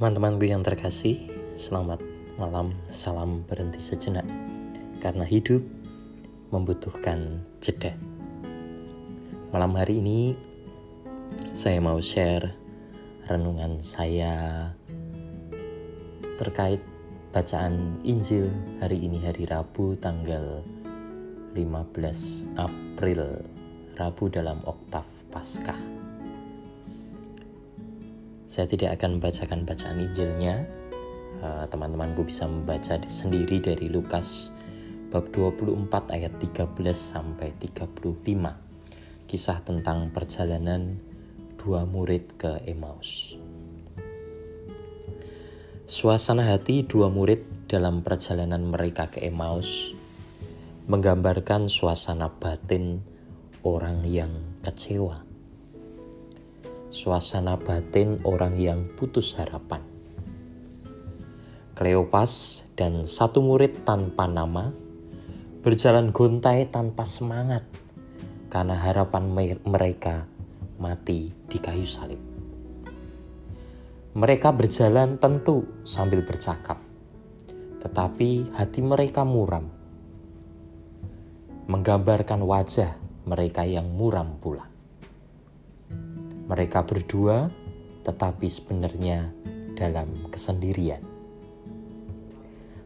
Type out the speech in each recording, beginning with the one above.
Teman-temanku yang terkasih, selamat malam, salam berhenti sejenak. Karena hidup membutuhkan jeda. Malam hari ini saya mau share renungan saya terkait bacaan Injil hari ini hari Rabu tanggal 15 April Rabu dalam oktav Paskah. Saya tidak akan membacakan bacaan Injilnya. Uh, teman-temanku bisa membaca sendiri dari Lukas bab 24 ayat 13 sampai 35. Kisah tentang perjalanan dua murid ke Emmaus. Suasana hati dua murid dalam perjalanan mereka ke Emmaus menggambarkan suasana batin orang yang kecewa suasana batin orang yang putus harapan. Kleopas dan satu murid tanpa nama berjalan gontai tanpa semangat karena harapan mereka mati di kayu salib. Mereka berjalan tentu sambil bercakap, tetapi hati mereka muram, menggambarkan wajah mereka yang muram pula. Mereka berdua, tetapi sebenarnya dalam kesendirian.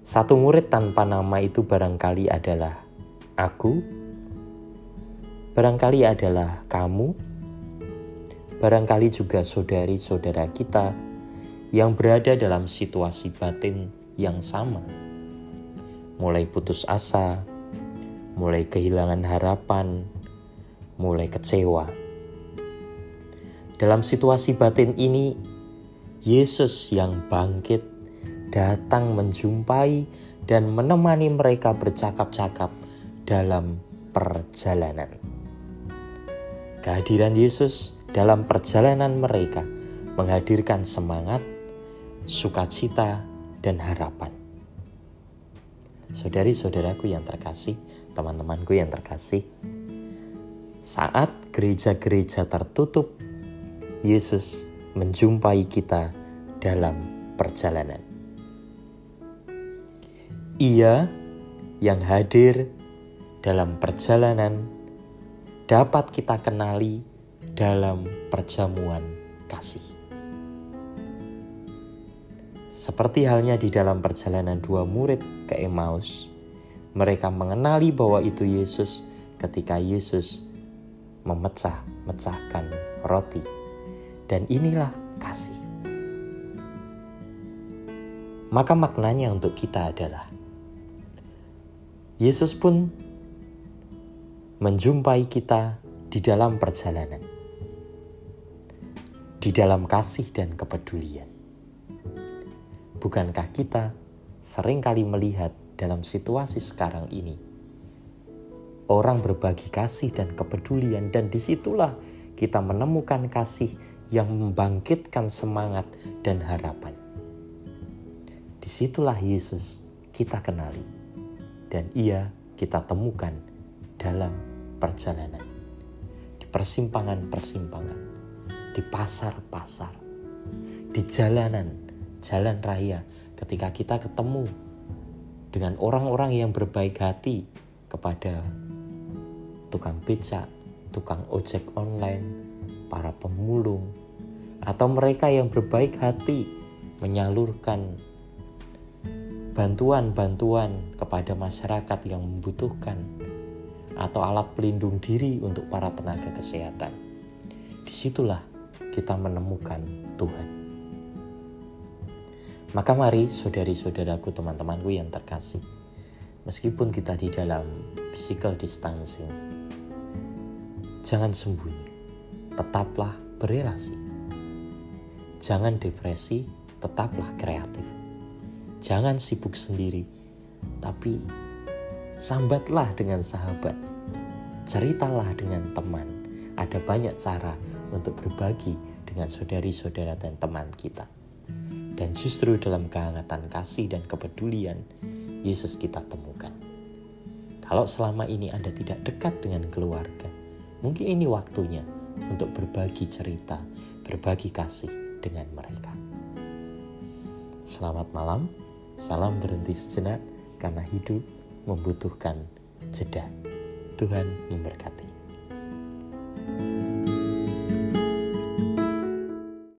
Satu murid tanpa nama itu barangkali adalah aku, barangkali adalah kamu, barangkali juga saudari-saudara kita yang berada dalam situasi batin yang sama, mulai putus asa, mulai kehilangan harapan, mulai kecewa dalam situasi batin ini, Yesus yang bangkit datang menjumpai dan menemani mereka bercakap-cakap dalam perjalanan. Kehadiran Yesus dalam perjalanan mereka menghadirkan semangat, sukacita, dan harapan. Saudari-saudaraku yang terkasih, teman-temanku yang terkasih, saat gereja-gereja tertutup Yesus menjumpai kita dalam perjalanan. Ia yang hadir dalam perjalanan dapat kita kenali dalam perjamuan kasih. Seperti halnya di dalam perjalanan dua murid ke Emmaus, mereka mengenali bahwa itu Yesus ketika Yesus memecah-mecahkan roti dan inilah kasih. Maka maknanya untuk kita adalah Yesus pun menjumpai kita di dalam perjalanan, di dalam kasih dan kepedulian. Bukankah kita sering kali melihat dalam situasi sekarang ini, orang berbagi kasih dan kepedulian, dan di situlah kita menemukan kasih yang membangkitkan semangat dan harapan. Di situlah Yesus kita kenali dan ia kita temukan dalam perjalanan. Di persimpangan-persimpangan, di pasar-pasar, di jalanan, jalan raya ketika kita ketemu dengan orang-orang yang berbaik hati kepada tukang becak, tukang ojek online, para pemulung, atau mereka yang berbaik hati menyalurkan bantuan-bantuan kepada masyarakat yang membutuhkan, atau alat pelindung diri untuk para tenaga kesehatan. Di situlah kita menemukan Tuhan. Maka mari saudari-saudaraku teman-temanku yang terkasih, meskipun kita di dalam physical distancing, jangan sembunyi tetaplah berelasi. Jangan depresi, tetaplah kreatif. Jangan sibuk sendiri, tapi sambatlah dengan sahabat. Ceritalah dengan teman. Ada banyak cara untuk berbagi dengan saudari-saudara dan teman kita. Dan justru dalam kehangatan kasih dan kepedulian, Yesus kita temukan. Kalau selama ini Anda tidak dekat dengan keluarga, mungkin ini waktunya untuk berbagi cerita, berbagi kasih dengan mereka. Selamat malam, salam berhenti sejenak karena hidup membutuhkan jeda. Tuhan memberkati.